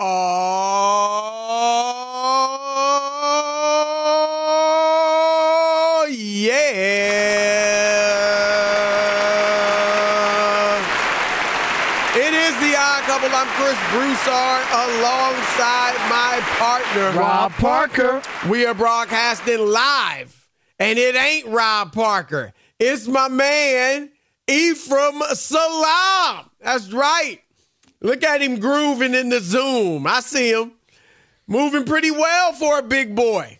Oh, yeah. It is the odd couple. I'm Chris Broussard alongside my partner, Rob Parker. We are broadcasting live, and it ain't Rob Parker. It's my man, Ephraim Salaam. That's right. Look at him grooving in the Zoom. I see him moving pretty well for a big boy.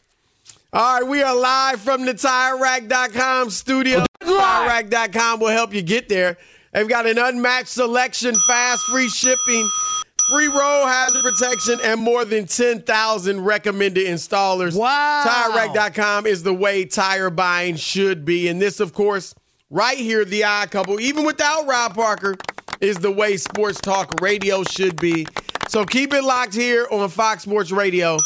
All right, we are live from the TireRack.com studio. TireRack.com will help you get there. They've got an unmatched selection, fast, free shipping, free road hazard protection, and more than 10,000 recommended installers. Wow. TireRack.com is the way tire buying should be. And this, of course, right here, the odd couple, even without Rob Parker, is the way sports talk radio should be. So keep it locked here on Fox Sports Radio,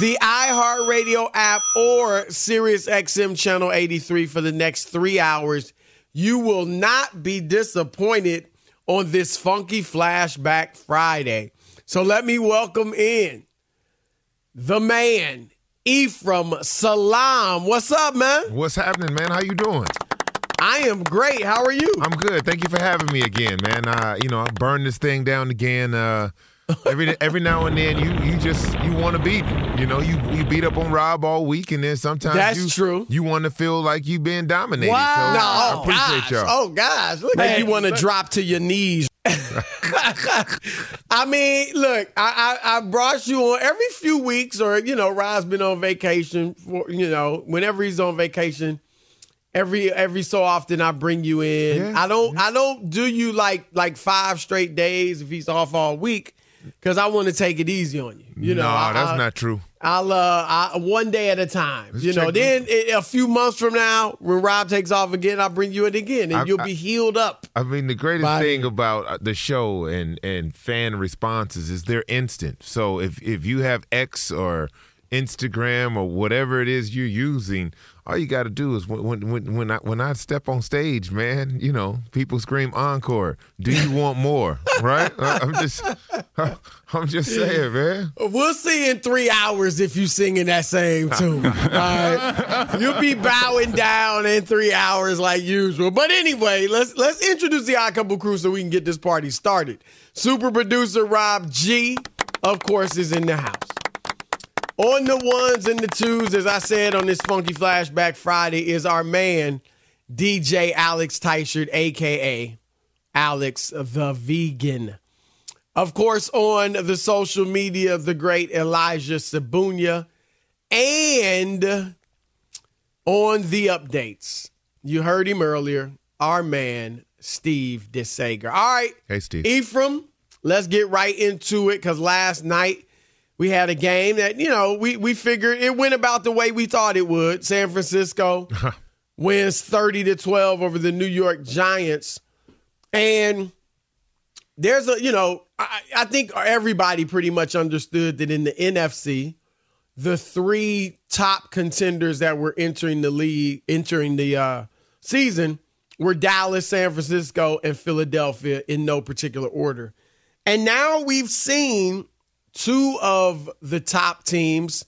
the iHeartRadio app, or Sirius XM Channel 83 for the next three hours. You will not be disappointed on this funky flashback Friday. So let me welcome in the man, Ephraim Salaam. What's up, man? What's happening, man? How you doing? I am great. How are you? I'm good. Thank you for having me again, man. Uh, you know, I burn this thing down again. Uh, every every now and then, you you just you want to beat. You know, you you beat up on Rob all week, and then sometimes That's you, true. You want to feel like you've been dominated. Wow. So No, I oh, appreciate gosh. y'all. Oh gosh, look Man, like you want to drop to your knees. I mean, look, I, I I brought you on every few weeks, or you know, Rob's been on vacation. For you know, whenever he's on vacation, every every so often I bring you in. Yeah, I don't I don't do you like like five straight days if he's off all week because I want to take it easy on you. You know, no, that's I- not true. I'll uh I, one day at a time. Let's you know, then a few months from now, when Rob takes off again, I'll bring you in again, and I- you'll be healed up. I mean, the greatest thing about uh, the show and and fan responses is they're instant. So if if you have X or Instagram or whatever it is you're using, all you got to do is when when when when I when I step on stage, man, you know, people scream encore. Do you want more? right? I'm just I'm just saying, man. We'll see in three hours if you singing that same tune. All right, you'll be bowing down in three hours like usual. But anyway, let's let's introduce the Odd Couple crew so we can get this party started. Super producer Rob G, of course, is in the house. On the ones and the twos, as I said on this Funky Flashback Friday, is our man, DJ Alex Teichert, aka Alex the Vegan. Of course, on the social media of the great Elijah Sabunya and on the updates. You heard him earlier, our man, Steve DeSager. All right, Hey, Steve. Ephraim, let's get right into it because last night we had a game that, you know, we, we figured it went about the way we thought it would. San Francisco wins 30 to 12 over the New York Giants. And there's a, you know, I, I think everybody pretty much understood that in the NFC, the three top contenders that were entering the league, entering the uh, season, were Dallas, San Francisco, and Philadelphia in no particular order. And now we've seen two of the top teams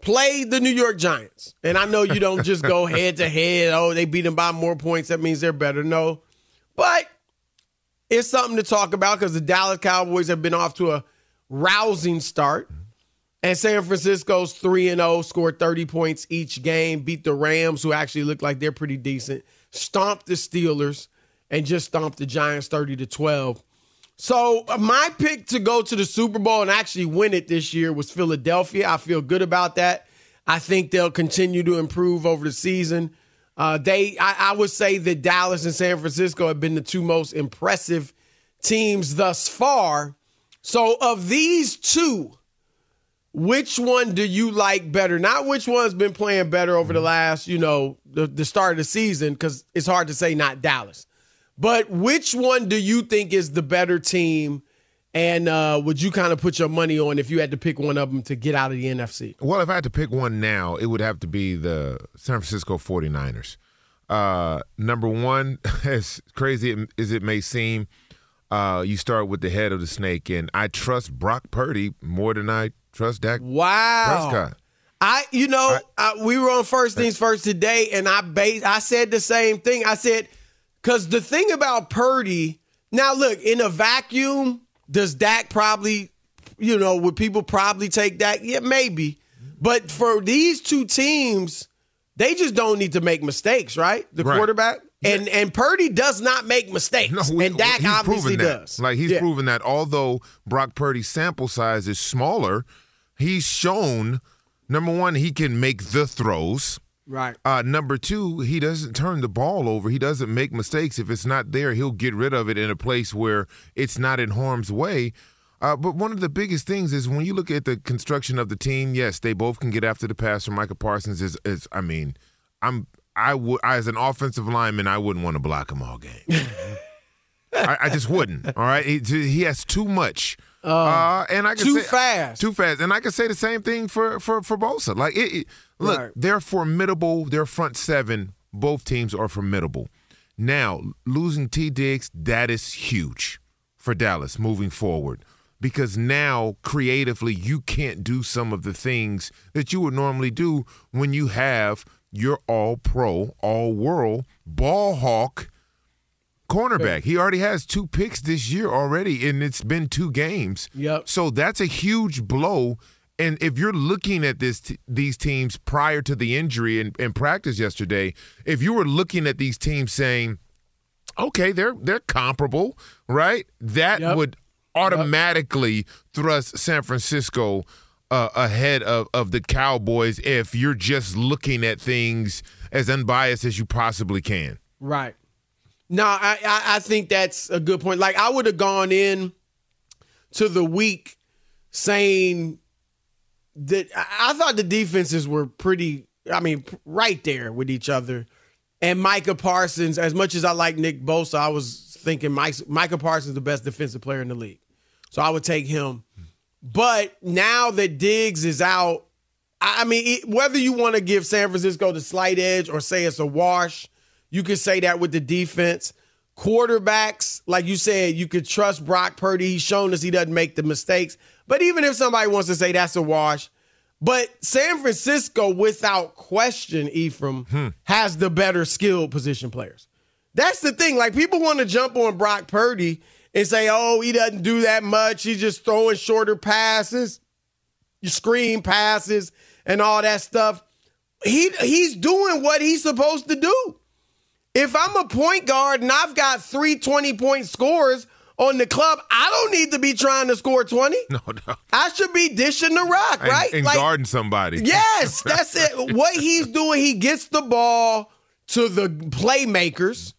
play the New York Giants. And I know you don't just go head to head, oh, they beat them by more points. That means they're better. No. But it's something to talk about because the Dallas Cowboys have been off to a rousing start. And San Francisco's 3 and 0, scored 30 points each game, beat the Rams, who actually look like they're pretty decent, stomped the Steelers, and just stomped the Giants 30 to 12. So, uh, my pick to go to the Super Bowl and actually win it this year was Philadelphia. I feel good about that. I think they'll continue to improve over the season. Uh, they, I, I would say that Dallas and San Francisco have been the two most impressive teams thus far. So, of these two, which one do you like better? Not which one's been playing better over the last, you know, the, the start of the season, because it's hard to say not Dallas. But which one do you think is the better team? And uh, would you kind of put your money on if you had to pick one of them to get out of the NFC? Well, if I had to pick one now, it would have to be the San Francisco 49ers. Uh, number one, as crazy as it may seem, uh, you start with the head of the snake, and I trust Brock Purdy more than I trust Dak wow. Prescott. I, you know, I, I, we were on first things first today, and I base, I said the same thing. I said because the thing about Purdy, now look in a vacuum, does Dak probably, you know, would people probably take Dak? Yeah, maybe. But for these two teams, they just don't need to make mistakes, right? The Right. quarterback and and Purdy does not make mistakes, No, we- and Dak he's obviously proven that. does. Like he's Yeah. proven that although Brock Purdy's sample size is smaller, he's shown number one he can make the throws. Right. Uh, number two, he doesn't turn the ball over. He doesn't make mistakes. If it's not there, he'll get rid of it in a place where it's not in harm's way. Uh, but one of the biggest things is when you look at the construction of the team. Yes, they both can get after the passer. Micah Parsons is, is I mean, I'm I would as an offensive lineman, I wouldn't want to block him all game. I, I just wouldn't. All right, he, he has too much. Uh, and I can too say, fast. too fast. And I can say the same thing for for for Bosa. Like it, it- look, Right. they're formidable. Their front seven, both teams are formidable. Now losing T Diggs, that is huge for Dallas moving forward because now creatively you can't do some of the things that you would normally do when you have your All Pro, All World ball hawk cornerback. He already has two picks this year already, and it's been two games. Yep. So that's a huge blow. And if you're looking at this, t- these teams prior to the injury in, in practice yesterday, if you were looking at these teams saying, "Okay, they're they're comparable," right? That Yep. would automatically thrust San Francisco uh, ahead of, of the Cowboys if you're just looking at things as unbiased as you possibly can. Right. No, I, I think that's a good point. Like I would have gone in to the week saying that I thought the defenses were pretty. I mean, right there with each other. And Micah Parsons, as much as I like Nick Bosa, I was thinking Mike, Micah Parsons is the best defensive player in the league. So I would take him. But now that Diggs is out, I mean, whether you want to give San Francisco the slight edge or say it's a wash, you could say that with the defense. Quarterbacks, like you said, you could trust Brock Purdy. He's shown us he doesn't make the mistakes. But even if somebody wants to say that's a wash, but San Francisco, without question, Ephraim, hmm. has the better skilled position players. That's the thing. Like people want to jump on Brock Purdy and say, "Oh, he doesn't do that much. He's just throwing shorter passes, screen passes, and all that stuff." He he's doing what he's supposed to do. If I'm a point guard and I've got three 20 point scores on the club, I don't need to be trying to score 20. No, no. I should be dishing the rock, And, right? and Like- guarding somebody. Yes, that's it. What he's doing, he gets the ball to the playmakers,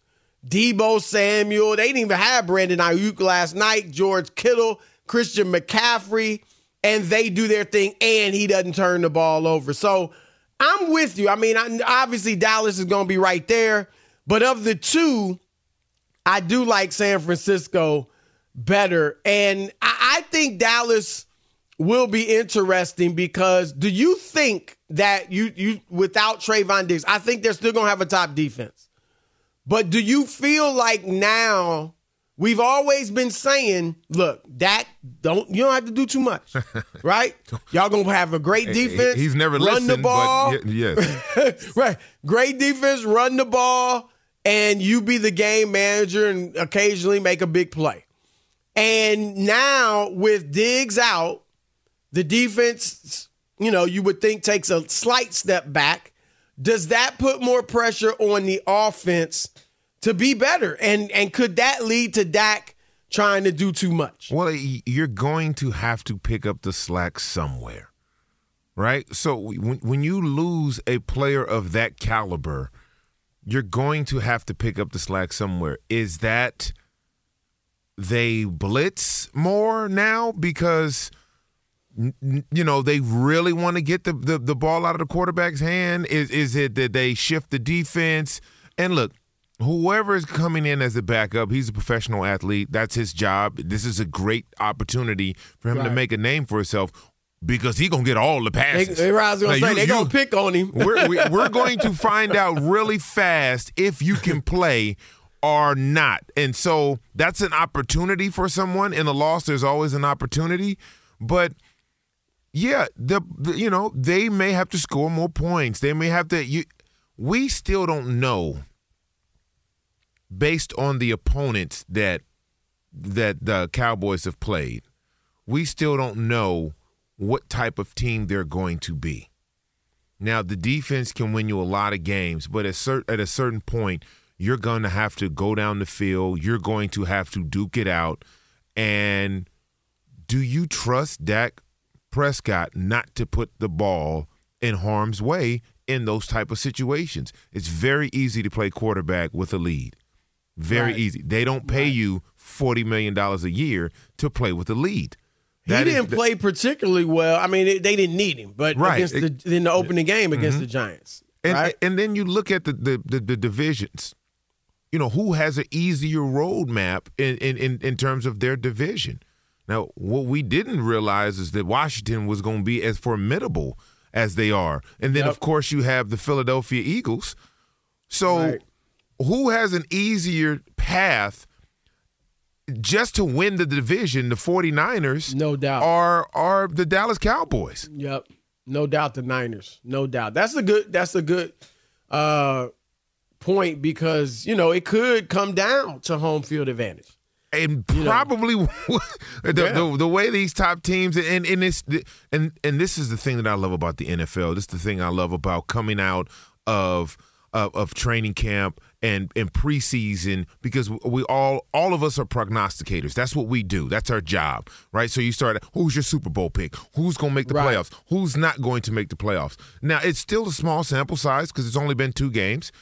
Deebo Samuel. They didn't even have Brandon Aiyuk last night. George Kittle, Christian McCaffrey, and they do their thing, and he doesn't turn the ball over. So I'm with you. I mean, obviously Dallas is going to be right there, but of the two, I do like San Francisco better, and I, I think Dallas will be interesting because do you think that you you without Trevon Diggs, I think they're still gonna have a top defense. But do you feel like now we've always been saying, look, that don't you don't have to do too much, right? Y'all gonna have a great defense. He's never run listened, the ball. yes, right. Great defense, run the ball, and you be the game manager and occasionally make a big play. And now with Diggs out, the defense, you know, you would think takes a slight step back does that put more pressure on the offense to be better? And and could that lead to Dak trying to do too much? Well, you're going to have to pick up the slack somewhere. Right? So when when you lose a player of that caliber, you're going to have to pick up the slack somewhere. Is that they blitz more now because – you know they really want to get the, the, the ball out of the quarterback's hand? Is is it that they shift the defense? And look whoever is coming in as a backup he's a professional athlete. That's his job. This is a great opportunity for him right. to make a name for himself because he gonna get all the passes. They, they, say, you, they gonna pick on him. we're, we, we're going to find out really fast if you can play or not, and so that's an opportunity for someone. In the loss, there's always an opportunity, but yeah, the, the, you know they may have to score more points. They may have to. You, we still don't know based on the opponents that that the Cowboys have played. We still don't know what type of team they're going to be. Now, the defense can win you a lot of games, but at, cert- at a certain point, you're going to have to go down the field. You're going to have to duke it out. And do you trust Dak Prescott not to put the ball in harm's way in those type of situations. It's very easy to play quarterback with a lead. Very right. easy. They don't pay right. you forty million dollars a year to play with a lead. That he didn't the, play particularly well. I mean, it, they didn't need him, but right. against the, in the opening game against mm-hmm. the Giants, and, right? and then you look at the, the the, the divisions. You know who has an easier roadmap in, in in terms of their division. Now, what we didn't realize is that Washington was going to be as formidable as they are. And then, yep. of course, you have the Philadelphia Eagles. So, right. who has an easier path just to win the division? The 49ers, no doubt, are are the Dallas Cowboys. Yep, no doubt the Niners, no doubt. That's a good. That's a good uh, point because you know it could come down to home field advantage and probably the, yeah. the, the, way these top teams and and this and and this is the thing that I love about the NFL. This is the thing I love about coming out of of, of training camp and and preseason because we all all of us are prognosticators. That's what we do. That's our job, right? So you start who's your Super Bowl pick? Who's going to make the right. playoffs? Who's not going to make the playoffs? Now, it's still a small sample size because it's only been two games.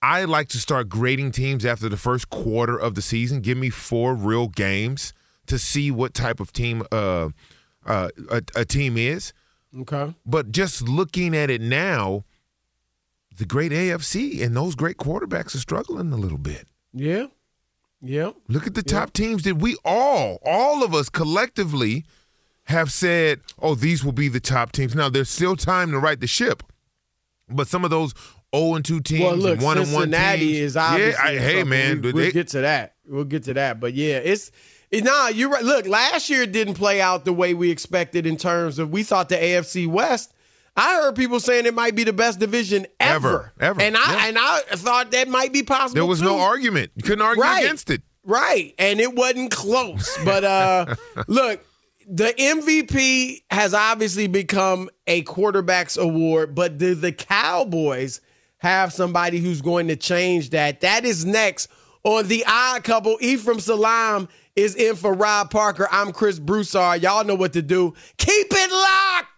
I like to start grading teams after the first quarter of the season. Give me four real games to see what type of team uh, uh, a, a team is. Okay. But just looking at it now, the great AFC and those great quarterbacks are struggling a little bit. Yeah. Yeah. Look at the top teams that we all, all of us collectively have said, oh, these will be the top teams. Now, there's still time to right the ship. But some of those 0 and 2 teams well, look, and 1 and 1 teams. is obviously. Yeah, I, hey man, we, will they, get to that. We'll get to that. But yeah, it's it, nah. You're right. Look, last year didn't play out the way we expected in terms of we thought the AFC West. I heard people saying it might be the best division ever, ever, ever. and I yeah. and I thought that might be possible. There was too. no argument. You couldn't argue right. against it. Right, and it wasn't close. But uh look, the MVP has obviously become a quarterback's award, but the, the Cowboys have somebody who's going to change that. That is next on the odd couple. Ephraim Salaam is in for Rob Parker. I'm Chris Broussard. Y'all know what to do. Keep it locked.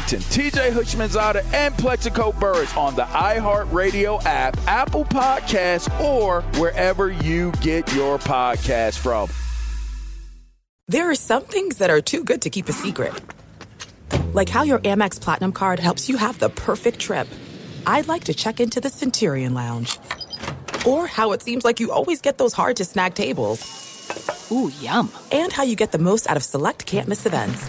TJ Houshmandzadeh, and Plaxico Burress on the iHeartRadio app, Apple Podcasts, or wherever you get your podcast from. There are some things that are too good to keep a secret. Like how your Amex Platinum card helps you have the perfect trip. I'd like to check into the Centurion Lounge. Or how it seems like you always get those hard to snag tables. Ooh, yum. And how you get the most out of select can't miss events.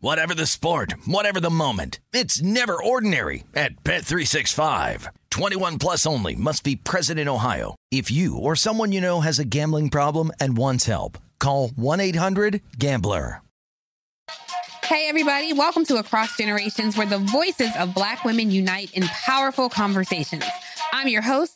Whatever the sport, whatever the moment, it's never ordinary at Bet365. 21 plus only must be present in Ohio. If you or someone you know has a gambling problem and wants help, call 1-800-GAMBLER. Hey everybody, welcome to Across Generations where the voices of black women unite in powerful conversations. I'm your host,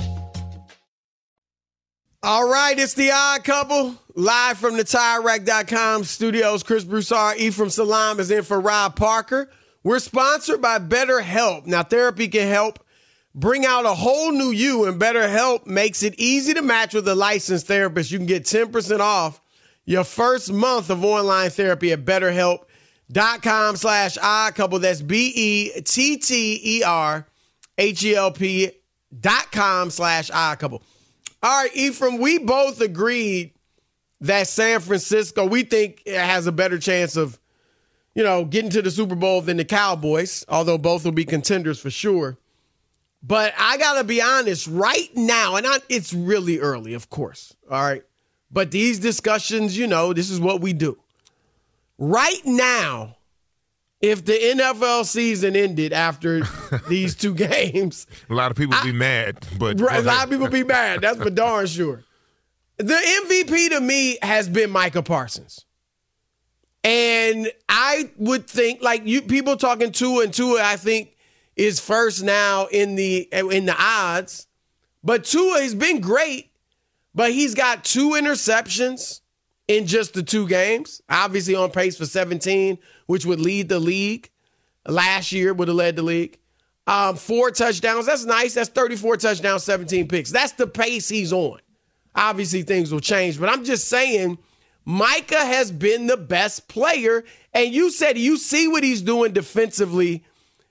All right, it's the odd couple. Live from the TireRack.com studios, Chris Broussard, Ephraim Salaam is in for Rob Parker. We're sponsored by BetterHelp. Now, therapy can help bring out a whole new you, and BetterHelp makes it easy to match with a licensed therapist. You can get 10% off your first month of online therapy at betterhelp.com slash odd couple. That's B-E-T-T-E-R-H-E-L-P dot com slash odd couple. All right, Ephraim, we both agreed that San Francisco, we think has a better chance of you know, getting to the Super Bowl than the Cowboys, although both will be contenders for sure. But I got to be honest, right now, and I, it's really early, of course, all right? But these discussions, you know, this is what we do. Right now, if the NFL season ended after these two games, a lot of people I, be mad. But a lot of people be mad. That's for darn sure. The MVP to me has been Micah Parsons. And I would think like you people talking two and two, I think is first now in the in the odds. But Tua has been great, but he's got two interceptions in just the two games. Obviously on pace for 17, which would lead the league. Last year would have led the league. Um, four touchdowns. That's nice. That's 34 touchdowns, 17 picks. That's the pace he's on. Obviously, things will change, but I'm just saying Micah has been the best player. And you said you see what he's doing defensively.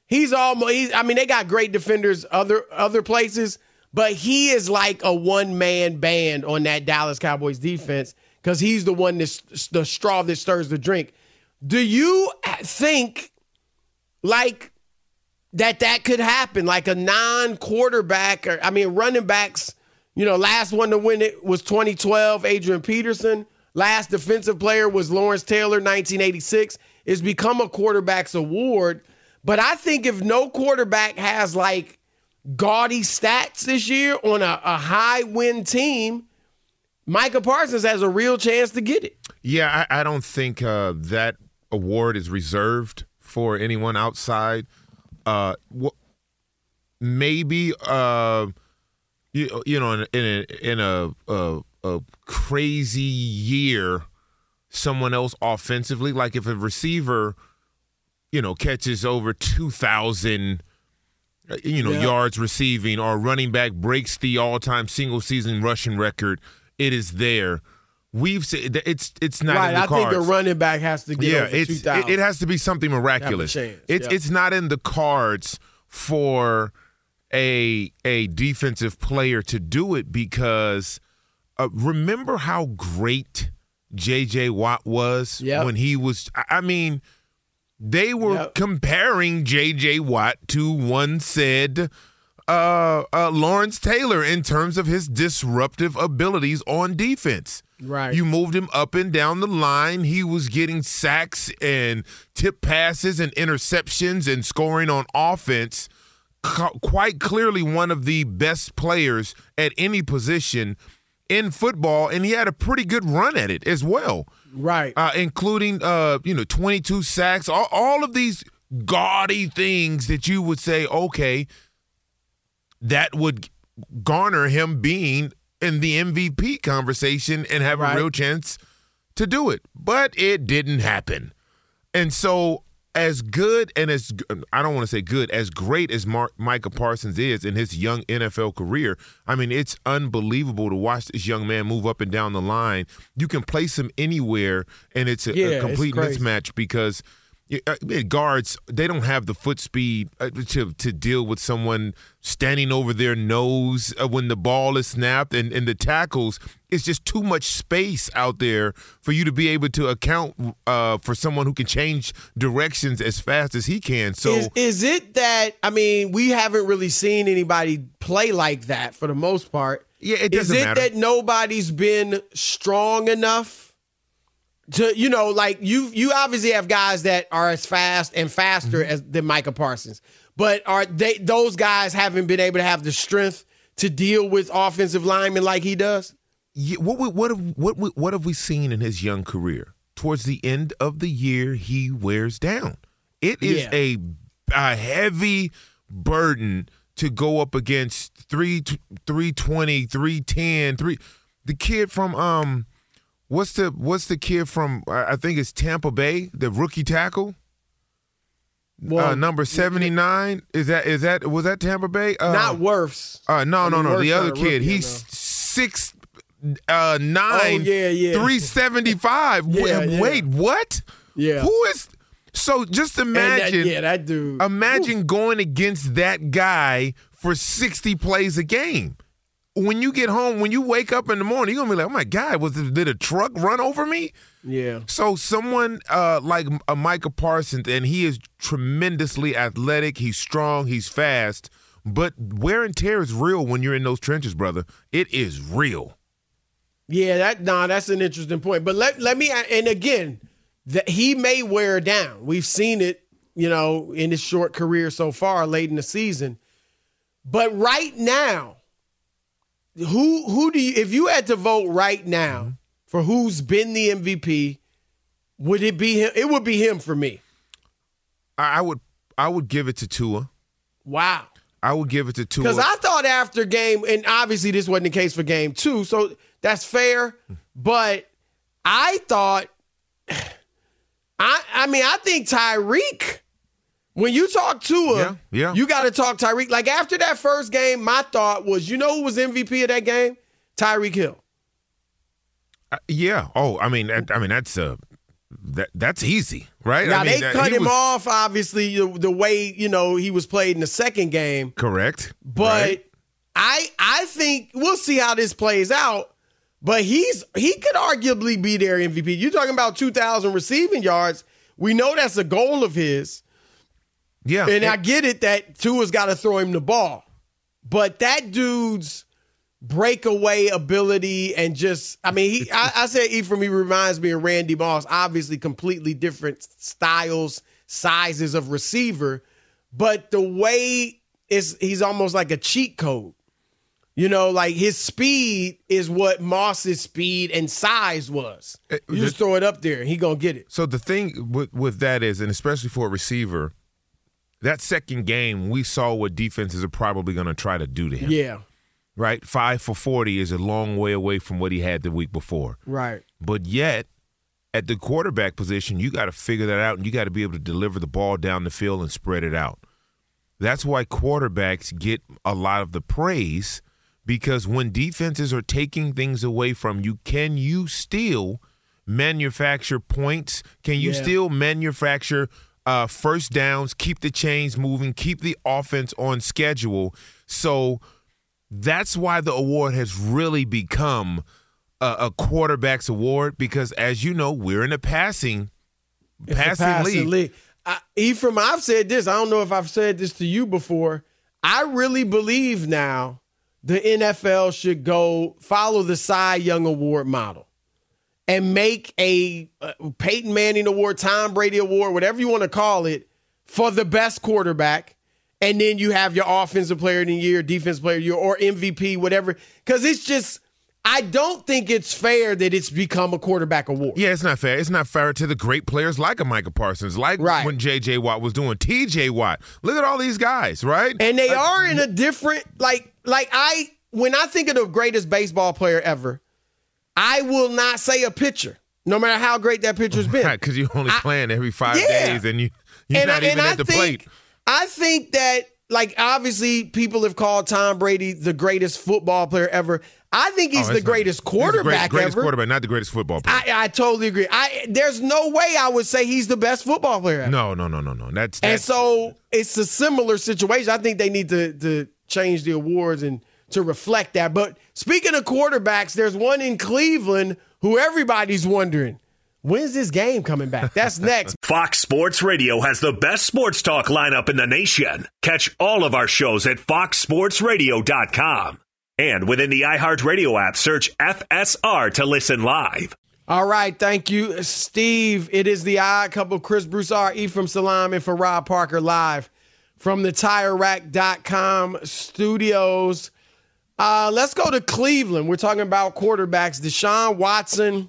He's almost he's, I mean, they got great defenders other other places, but he is like a one-man band on that Dallas Cowboys defense because he's the one that's the straw that stirs the drink. Do you think like that that could happen? Like a non-quarterback or I mean running backs, you know, last one to win it was 2012, Adrian Peterson Last defensive player was Lawrence Taylor, 1986. It's become a quarterback's award. But I think if no quarterback has like gaudy stats this year on a, a high win team, Micah Parsons has a real chance to get it. Yeah, I, I don't think uh, that award is reserved for anyone outside. Uh, wh- maybe uh, you, you know in, in a, in a, a a crazy year, someone else offensively, like if a receiver, you know, catches over two thousand you know, Yeah. yards receiving or running back breaks the all-time single season rushing record, it is there. We've said it's it's not right. in the I cards. think a running back has to get yeah, it's 2,000. it, it has to be something miraculous. It's yeah. it's not in the cards for a a defensive player to do it because uh, remember how great J.J. Watt was Yep. when he was. I I mean, they were Yep. comparing J.J. Watt to one said uh, uh, Lawrence Taylor in terms of his disruptive abilities on defense. Right. You moved him up and down the line. He was getting sacks and tip passes and interceptions and scoring on offense. Qu- Quite clearly, one of the best players at any position in football, and he had a pretty good run at it as well right. uh, including uh, you know 22 sacks, all, all of these gaudy things that you would say, okay, that would garner him being in the MVP conversation and have Right. a real chance to do it. But it didn't happen. And so, as good and as I don't want to say good, as great as Mark, Micah Parsons is in his young NFL career, I mean, it's unbelievable to watch this young man move up and down the line. You can place him anywhere, and it's a, Yeah, a complete crazy. mismatch because guards they don't have the foot speed uh, to to deal with someone standing over their nose uh, when the ball is snapped and and the tackles it's just too much space out there for you to be able to account uh, for someone who can change directions as fast as he can so is, is it that I mean we haven't really seen anybody play like that for the most part? Yeah, it Is doesn't is it matter. that nobody's been strong enough to you know like you you obviously have guys that are as fast and faster Mm-hmm. as than Micah Parsons, but are they those guys haven't been able to have the strength to deal with offensive linemen like he does? Yeah, what we- what have what we- what have we seen in his young career? Towards the end of the year, he wears down. It is Yeah. a a heavy burden to go up against 3 320, 310, 3 the kid from um what's the what's the kid from I think it's Tampa Bay, the rookie tackle? uh, number 79 is that is that was that Tampa Bay? Uh, Not Wirfs. uh, no, I no, mean, no. The other kid, he's six, uh, nine, Oh, yeah, yeah. three seventy five. Yeah, yeah. Wait, what? Yeah. Who is? So just And that- imagine, yeah, that dude. imagine going against that guy for sixty plays a game. When you get home, when you wake up in the morning, you're gonna be like, "Oh my God, was did a truck run over me?" Yeah. So someone uh, like a Micah Parsons, and he is tremendously athletic. He's strong. He's fast. But wear and tear is real when you're in those trenches, brother. It is real. Yeah, that nah, that's an interesting point. But let let me and again, that he may wear down. We've seen it, you know, in his short career so far, late in the season. But right now, who who do you if you had to vote right now mm-hmm. for who's been the MVP, would it be him? It would be him for me. I, I would I would give it to Tua. Wow. I would give it to Tua. Because I thought after game, and obviously this wasn't the case for game two, so that's fair. Mm. But I thought, I I mean, I think Tyreek. When you talk to him, Yeah, yeah. you got to talk Tyreek. Like after that first game, my thought was, you know who was MVP of that game? Tyreek Hill. Uh, yeah. Oh, I mean, that, I mean that's uh, that that's easy, right? Now I mean, they that- cut him was- off, obviously the, the way you know he was played in the second game. Correct. But right? I I think we'll see how this plays out. But he's he could arguably be their MVP. You're talking about 2,000 receiving yards. We know that's a goal of his. Yeah, And I get it that Tua's got to throw him the ball. But that dude's breakaway ability and just I mean he I, I said Ephraim he reminds me of Randy Moss. Obviously completely different styles, sizes of receiver, but the way is he's almost like a cheat code. You know, like his speed is what Moss's speed and size was. Uh, You just throw it up there and he gonna get it. So the thing with with that is, and especially for a receiver, that second game we saw what defenses are probably going to try to do to him. Yeah. Right, five for forty is a long way away from what he had the week before. Right. But yet, at the quarterback position, you got to figure that out, and you got to be able to deliver the ball down the field and spread it out. That's why quarterbacks get a lot of the praise because when defenses are taking things away from you, can you still manufacture points? Can you Yeah. still manufacture uh, first downs, keep the chains moving, keep the offense on schedule? So that's why the award has really become a, a quarterback's award because, as you know, we're in a passing It's a passing, league. I, Ephraim, I've said this. I don't know if I've said this to you before. I really believe now the NFL should go follow the Cy Young Award model and make a uh, Peyton Manning Award, Tom Brady Award, whatever you want to call it, for the best quarterback. And then you have your offensive player of the year, defense player of the year, or MVP, whatever. Because it's just, I don't think it's fair that it's become a quarterback award. Yeah, it's not fair. It's not fair to the great players like a Micah Parsons, like Right. when J.J. Watt was doing T.J. Watt. Look at all these guys, right? And they Like, are in a different like like I when I think of the greatest baseball player ever, I will not say a pitcher, no matter how great that pitcher's been. because you're only playing every five Yeah. days, and you you're And I- not even and I at the think- plate. I think that like obviously people have called Tom Brady the greatest football player ever. I think he's Oh, the it's not- greatest he's the great- quarterback greatest ever. quarterback, not the greatest football player. I, I totally agree. I there's no way I would say he's the best football player ever. no, no, no, no, no. That's, And so it's a similar situation. I think they need to to change the awards and to reflect that. But speaking of quarterbacks, there's one in Cleveland who everybody's wondering, when's this game coming back? That's next. Fox Sports Radio has the best sports talk lineup in the nation. Catch all of our shows at foxsportsradio.com. And within the iHeartRadio app, search FSR to listen live. All right, thank you, Steve. It is the odd couple, Chris Broussard, Ephraim Salaam, and for Rob Parker live from the TireRack.com studios. Uh, let's go to Cleveland. We're talking about quarterbacks. Deshaun Watson.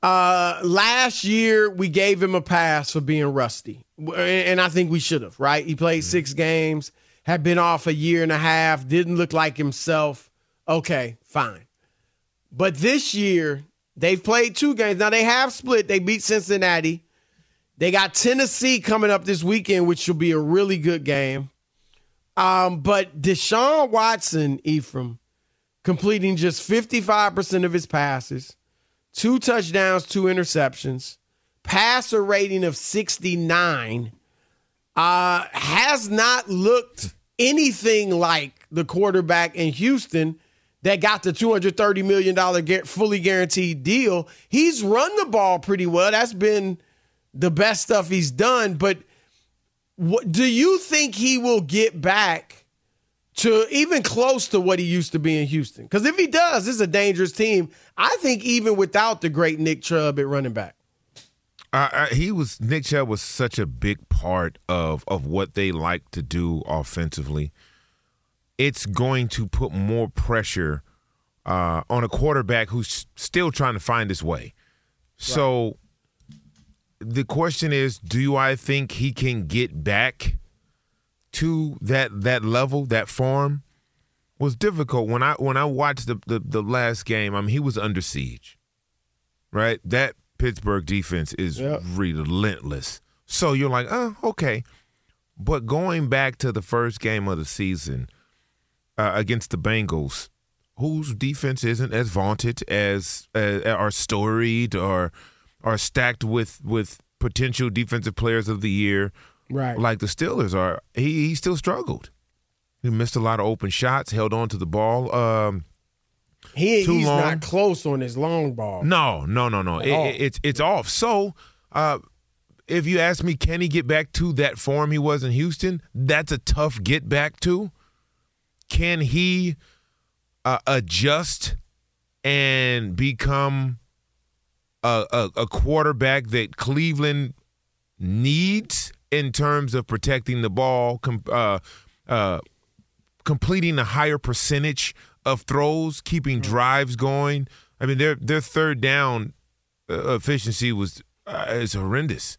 Uh, last year we gave him a pass for being rusty, and I think we should have. Right? He played six games, had been off a year and a half, didn't look like himself. Okay, fine. But this year, they've played two games. Now they have split. They beat Cincinnati. They got Tennessee coming up this weekend, which will be a really good game. Um, but Deshaun Watson, Ephraim, completing just 55% of his passes, two touchdowns, two interceptions, passer rating of 69, uh, has not looked anything like the quarterback in Houston that got the $230 million fully guaranteed deal. He's run the ball pretty well. That's been the best stuff he's done. But what, do you think he will get back to even close to what he used to be in Houston? Because if he does, this is a dangerous team. I think even without the great Nick Chubb at running back. He was Nick Chubb was such a big part of of what they like to do offensively. It's going to put more pressure uh, on a quarterback who's still trying to find his way. So the question is, do I think he can get back to that that level, that form? Was difficult when I when I watched the, the the last game. I mean, he was under siege, right? That Pittsburgh defense is Yep. relentless. So you're like, oh, okay. But going back to the first game of the season uh, against the Bengals, whose defense isn't as vaunted as uh, are storied or are stacked with with potential defensive players of the year, Right. like the Steelers are, he he still struggled. He missed a lot of open shots, held on to the ball. Um, He, he's long. not close on his long ball. no, no, no, no. It, it- it's it's off. So, uh, if you ask me, can he get back to that form he was in Houston? That's a tough get back to. Can he uh, adjust and become a, a, a quarterback that Cleveland needs in terms of protecting the ball, com- uh, uh, completing a higher percentage of throws, keeping drives going. I mean, their their third down uh, efficiency was uh, is horrendous.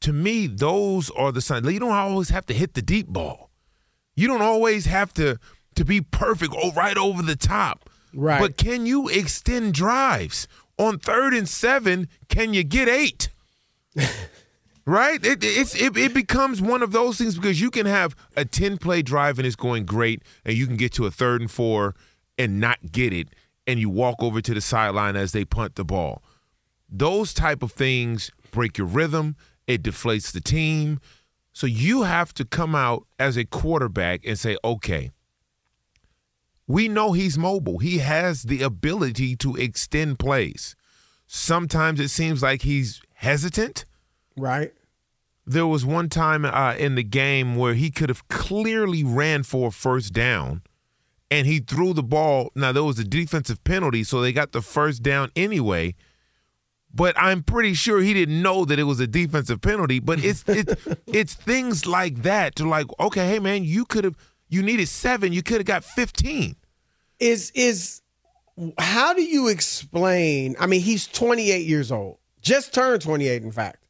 To me, those are the signs. You don't always have to hit the deep ball. You don't always have to to be perfect or right over the top. Right. But can you extend drives on third and seven? Can you get eight? right? It, it's it, it becomes one of those things because you can have a ten play drive and it's going great, and you can get to a third and four and not get it, and you walk over to the sideline as they punt the ball. Those type of things break your rhythm. It deflates the team. So you have to come out as a quarterback and say, okay, we know he's mobile. He has the ability to extend plays. Sometimes it seems like he's hesitant. Right. There was one time uh, in the game where he could have clearly ran for a first down and he threw the ball. Now, there was a defensive penalty, so they got the first down anyway but I'm pretty sure he didn't know that it was a defensive penalty. But it's it's it's things like that to like, okay, hey man, you could have you needed seven, you could have got fifteen. Is is how do you explain? I mean, he's 28 years old, just turned 28, in fact.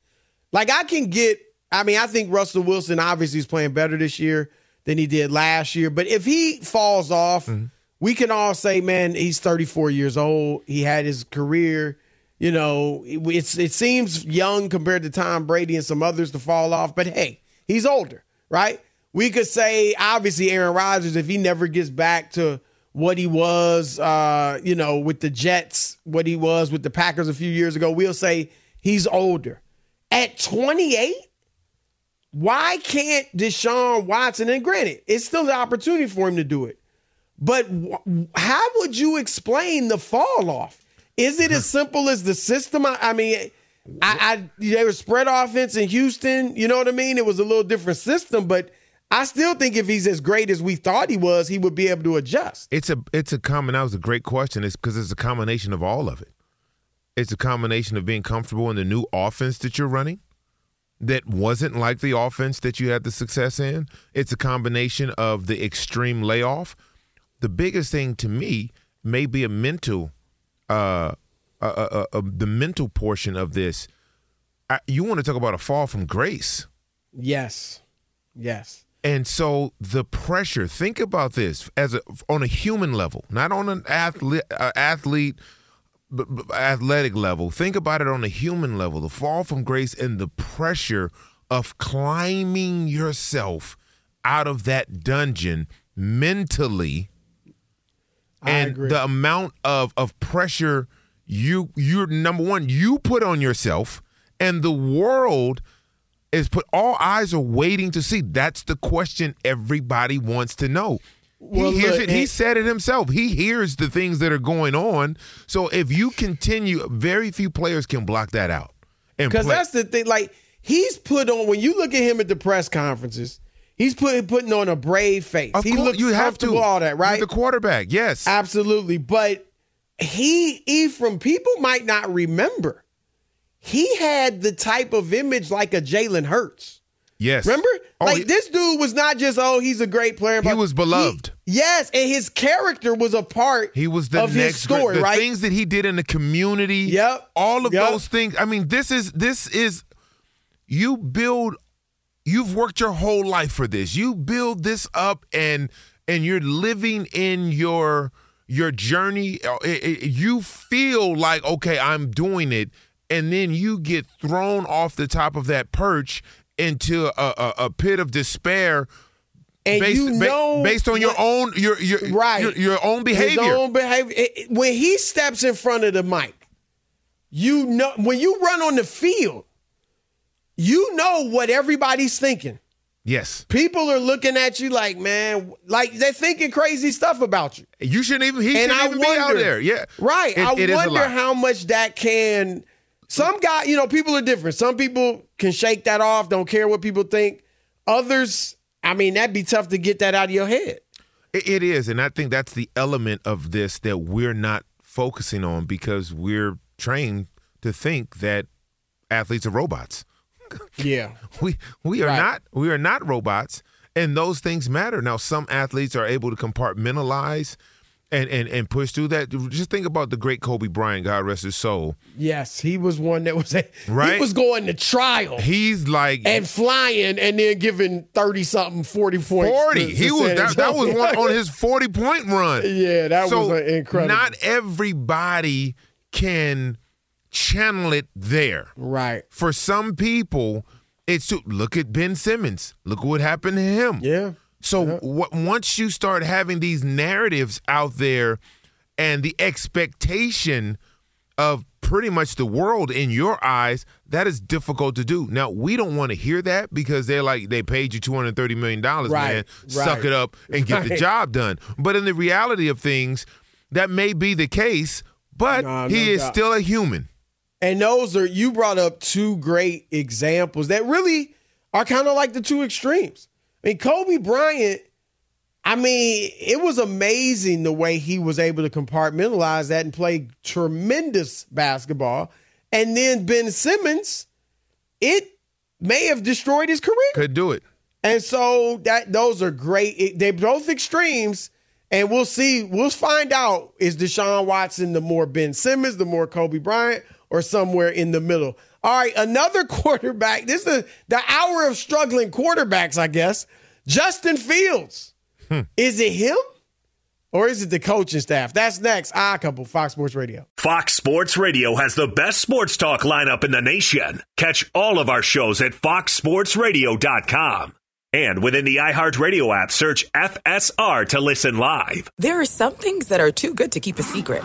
Like I can get. I mean, I think Russell Wilson obviously is playing better this year than he did last year. But if he falls off, mm-hmm. we can all say, man, he's 34 years old. He had his career you know, it's it seems young compared to Tom Brady and some others to fall off, but hey, he's older, right? We could say obviously Aaron Rodgers if he never gets back to what he was, uh, you know, with the Jets, what he was with the Packers a few years ago, we'll say he's older. At 28, why can't Deshaun Watson? And granted, it's still an opportunity for him to do it, but how would you explain the fall off? Is it as simple as the system? I, I mean, I, I they were spread offense in Houston. You know what I mean? It was a little different system, but I still think if he's as great as we thought he was, he would be able to adjust. It's a it's a common. That was a great question. It's because it's a combination of all of it. It's a combination of being comfortable in the new offense that you're running that wasn't like the offense that you had the success in. It's a combination of the extreme layoff. The biggest thing to me may be a mental uh, uh, uh, uh, the mental portion of this, I, you want to talk about a fall from grace. Yes. Yes. And so the pressure, think about this as a, on a human level, not on an athlete, uh, athlete b- b- athletic level. Think about it on a human level. The fall from grace and the pressure of climbing yourself out of that dungeon mentally and the amount of of pressure you you're number one you put on yourself and the world is put all eyes are waiting to see that's the question everybody wants to know well, he hears look, it. He said it himself. He hears the things that are going on. So if you continue, very few players can block that out. Because that's the thing. Like he's put on when you look at him at the press conferences, He's put, putting on a brave face. Of he course, looks you have to all that, right? The quarterback, yes, absolutely. But he, Ephraim, people might not remember. He had the type of image like a Jalen Hurts. Yes. Remember? Oh, like he, this dude was not just, oh, he's a great player. He was beloved. He, yes, and his character was a part he was the of next his story, the right? things that he did in the community. Yep. All of yep. those things. I mean, this is this is you build You've worked your whole life for this. You build this up and and you're living in your your journey. Uh, you feel like okay, I'm doing it, and then you get thrown off the top of that perch into a, a, a pit of despair. And based, you know based on your own your your right your, your own behavior. His own behavior. When he steps in front of the mic, you know when you run on the field you know what everybody's thinking. Yes. People are looking at you like, man, like they're thinking crazy stuff about you. You shouldn't even, he and shouldn't I even wonder, be out there. Yeah. Right. It, I it wonder how much that can, some guy, you know, people are different. Some people can shake that off, don't care what people think. Others, I mean, that'd be tough to get that out of your head. It, is, and I think that's the element of this that we're not focusing on because we're trained to think that athletes are robots. Yeah. we we are Right. not we are not robots, and those things matter. Now, some athletes are able to compartmentalize and and and push through that. Just think about the great Kobe Bryant, God rest his soul. Yes, he was one that was he Right. was going to trial He's like and flying and then giving 30 something 40 points. forty. to- he to was that, that was one on his forty point run. Yeah, that so was incredible. Not everybody can channel it there. right. For some people, it's to, look at Ben Simmons. Look what happened to him. Yeah. So what, once you start having these narratives out there and the expectation of pretty much the world in your eyes, that is difficult to do. Now, we don't want to hear that because they're like, they paid you $230 million, Right, man. Suck it up and get the job done. But in the reality of things, that may be the case, but Nah, he no is doubt. still a human. And those are you brought up two great examples that really are kind of like the two extremes. I mean, Kobe Bryant, I mean, it was amazing the way he was able to compartmentalize that and play tremendous basketball. And then Ben Simmons, it may have destroyed his career. Could do it. And so that those are great. They're both extremes, and we'll see. We'll find out is Deshaun Watson the more Ben Simmons, the more Kobe Bryant, or somewhere in the middle. All right, another quarterback. This is the hour of struggling quarterbacks, I guess. Justin Fields. Is it him, or is it the coaching staff? That's next. Ah, couple Fox Sports Radio. Fox Sports Radio has the best sports talk lineup in the nation. Catch all of our shows at foxsportsradio.com. And within the iHeartRadio app, search FSR to listen live. There are some things that are too good to keep a secret.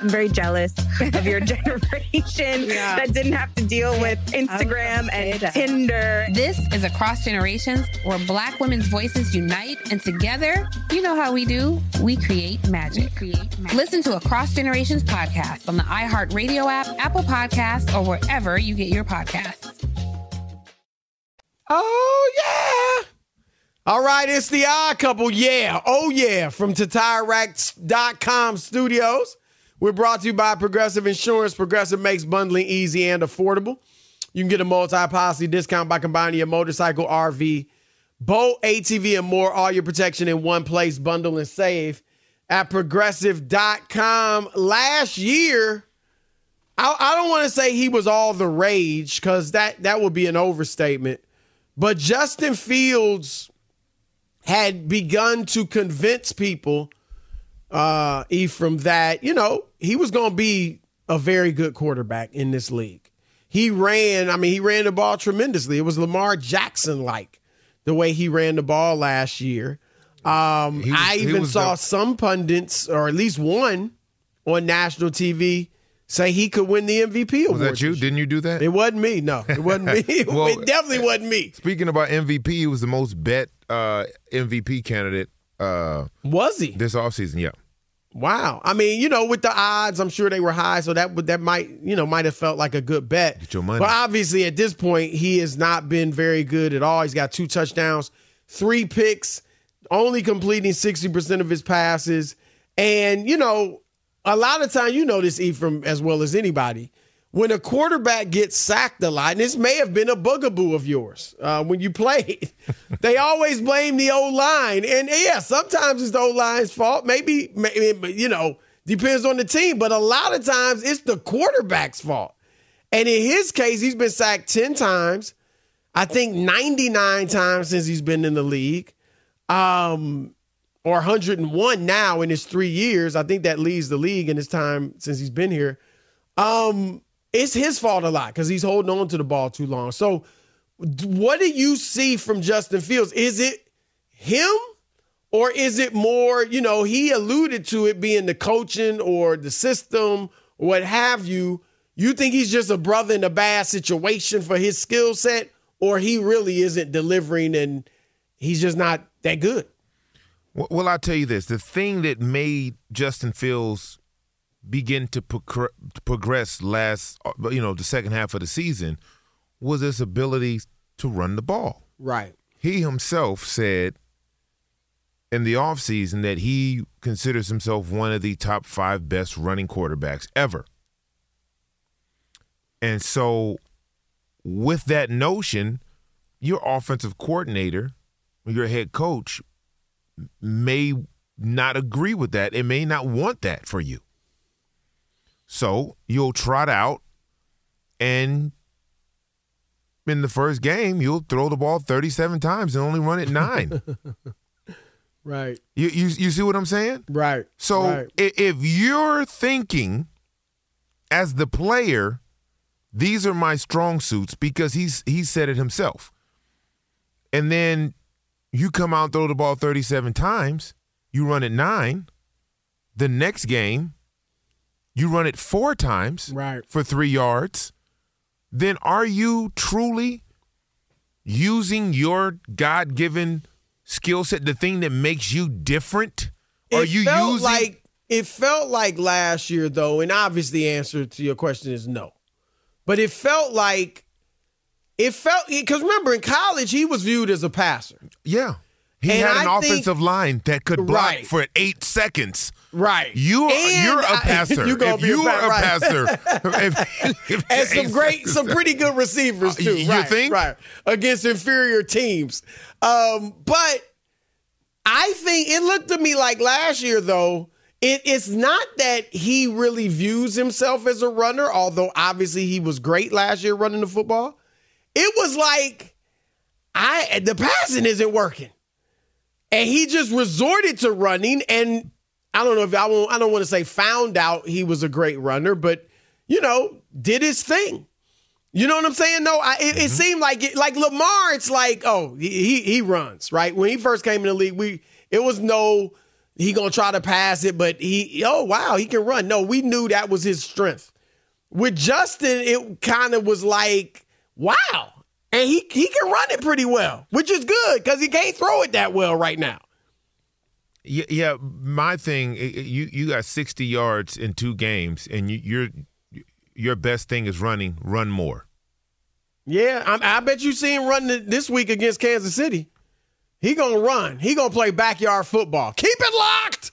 I'm very jealous of your generation Yeah. that didn't have to deal with Instagram and Tinder. This is Across Generations, where Black women's voices unite, and together, you know how we do, we create magic. Listen to Across Generations podcast on the iHeartRadio app, Apple Podcasts, or wherever you get your podcasts. Oh yeah. All right, it's the odd couple. Yeah. Oh yeah. From the TireRack.com studios. We're brought to you by Progressive Insurance. Progressive makes bundling easy and affordable. You can get a multi-policy discount by combining your motorcycle, RV, boat, ATV, and more. All your protection in one place. Bundle and save at progressive.com. Last year, I, I don't want to say he was all the rage because that that would be an overstatement. But Justin Fields had begun to convince people, uh, Ephraim, that you know he was going to be a very good quarterback in this league. He ran, I mean, he ran the ball tremendously. It was Lamar Jackson like the way he ran the ball last year. Um, was- I even saw the- some pundits, or at least one, on national TV say he could win the MVP award. Was that you? Didn't you do that? It wasn't me. No, it wasn't me. Well, it definitely wasn't me. Speaking about MVP, he was the most bet uh, MVP candidate. Uh, was he this offseason? Yeah. Wow. I mean, you know, with the odds, I'm sure they were high, so that would that might you know might have felt like a good bet. Get your money. But obviously, at this point, he has not been very good at all. He's got two touchdowns, three picks, only completing 60% of his passes, and you know, a lot of time, you know this Ephraim as well as anybody. When a quarterback gets sacked a lot, and this may have been a bugaboo of yours uh, when you played, they always blame the O line. And yeah, sometimes it's the O line's fault. Maybe, maybe, you know, depends on the team. But a lot of times it's the quarterback's fault. And in his case, he's been sacked 10 times, I think 99 times since he's been in the league. Um, or 101 now in his three years. I think that leads the league in his time since he's been here. Um, it's his fault a lot because he's holding on to the ball too long. So, what do you see from Justin Fields? Is it him or is it more, you know, he alluded to it being the coaching or the system what have you? You think he's just a brother in a bad situation for his skill set or he really isn't delivering and he's just not that good? Well, I'll tell you this: the thing that made Justin Fields begin to pro- progress last, uh, you know, the second half of the season was his ability to run the ball. Right. He himself said in the offseason that he considers himself one of the top five best running quarterbacks ever. And so, with that notion, your offensive coordinator, your head coach, may not agree with that. and may not want that for you. So you'll trot out and in the first game, you'll throw the ball 37 times and only run it nine. right. You, you you see what I'm saying? Right. So right. if you're thinking as the player, these are my strong suits because he's he said it himself. And then you come out throw the ball 37 times, you run it nine. The next game, you run it four times right. for three yards. Then are you truly using your God given skill set, the thing that makes you different? Are it you felt using like it felt like last year though, and obviously the answer to your question is no. But it felt like it felt because remember in college he was viewed as a passer. Yeah. He And had an I offensive think- line that could block Right. for eight seconds. Right. You are, And you're a I- passer. you gonna if be a you are a right. passer, if, if- and some great, some pretty good receivers Uh, too. you right, think? Right against inferior teams. Um, but I think it looked to me like last year though. It, it's not that he really views himself as a runner, although obviously he was great last year running the football. It was like I the passing isn't working, and he just resorted to running. And I don't know if I won't. I don't want to say found out he was a great runner, but you know, did his thing. You know what I'm saying? No, I, it, it mm-hmm. seemed like it, like Lamar. It's like, oh, he he- he runs right. When he first came in the league, we it was no he gonna try to pass it, but he oh wow he can run. No, we knew that was his strength. With Justin, it kind of was like wow, and he he can run it pretty well, which is good because he can't throw it that well right now. Yeah, yeah. My thing, you you got sixty yards in two games, and you, your your best thing is running. Run more. Yeah, I, I bet you see him running this week against Kansas City. He gonna run. He gonna play backyard football. Keep it locked.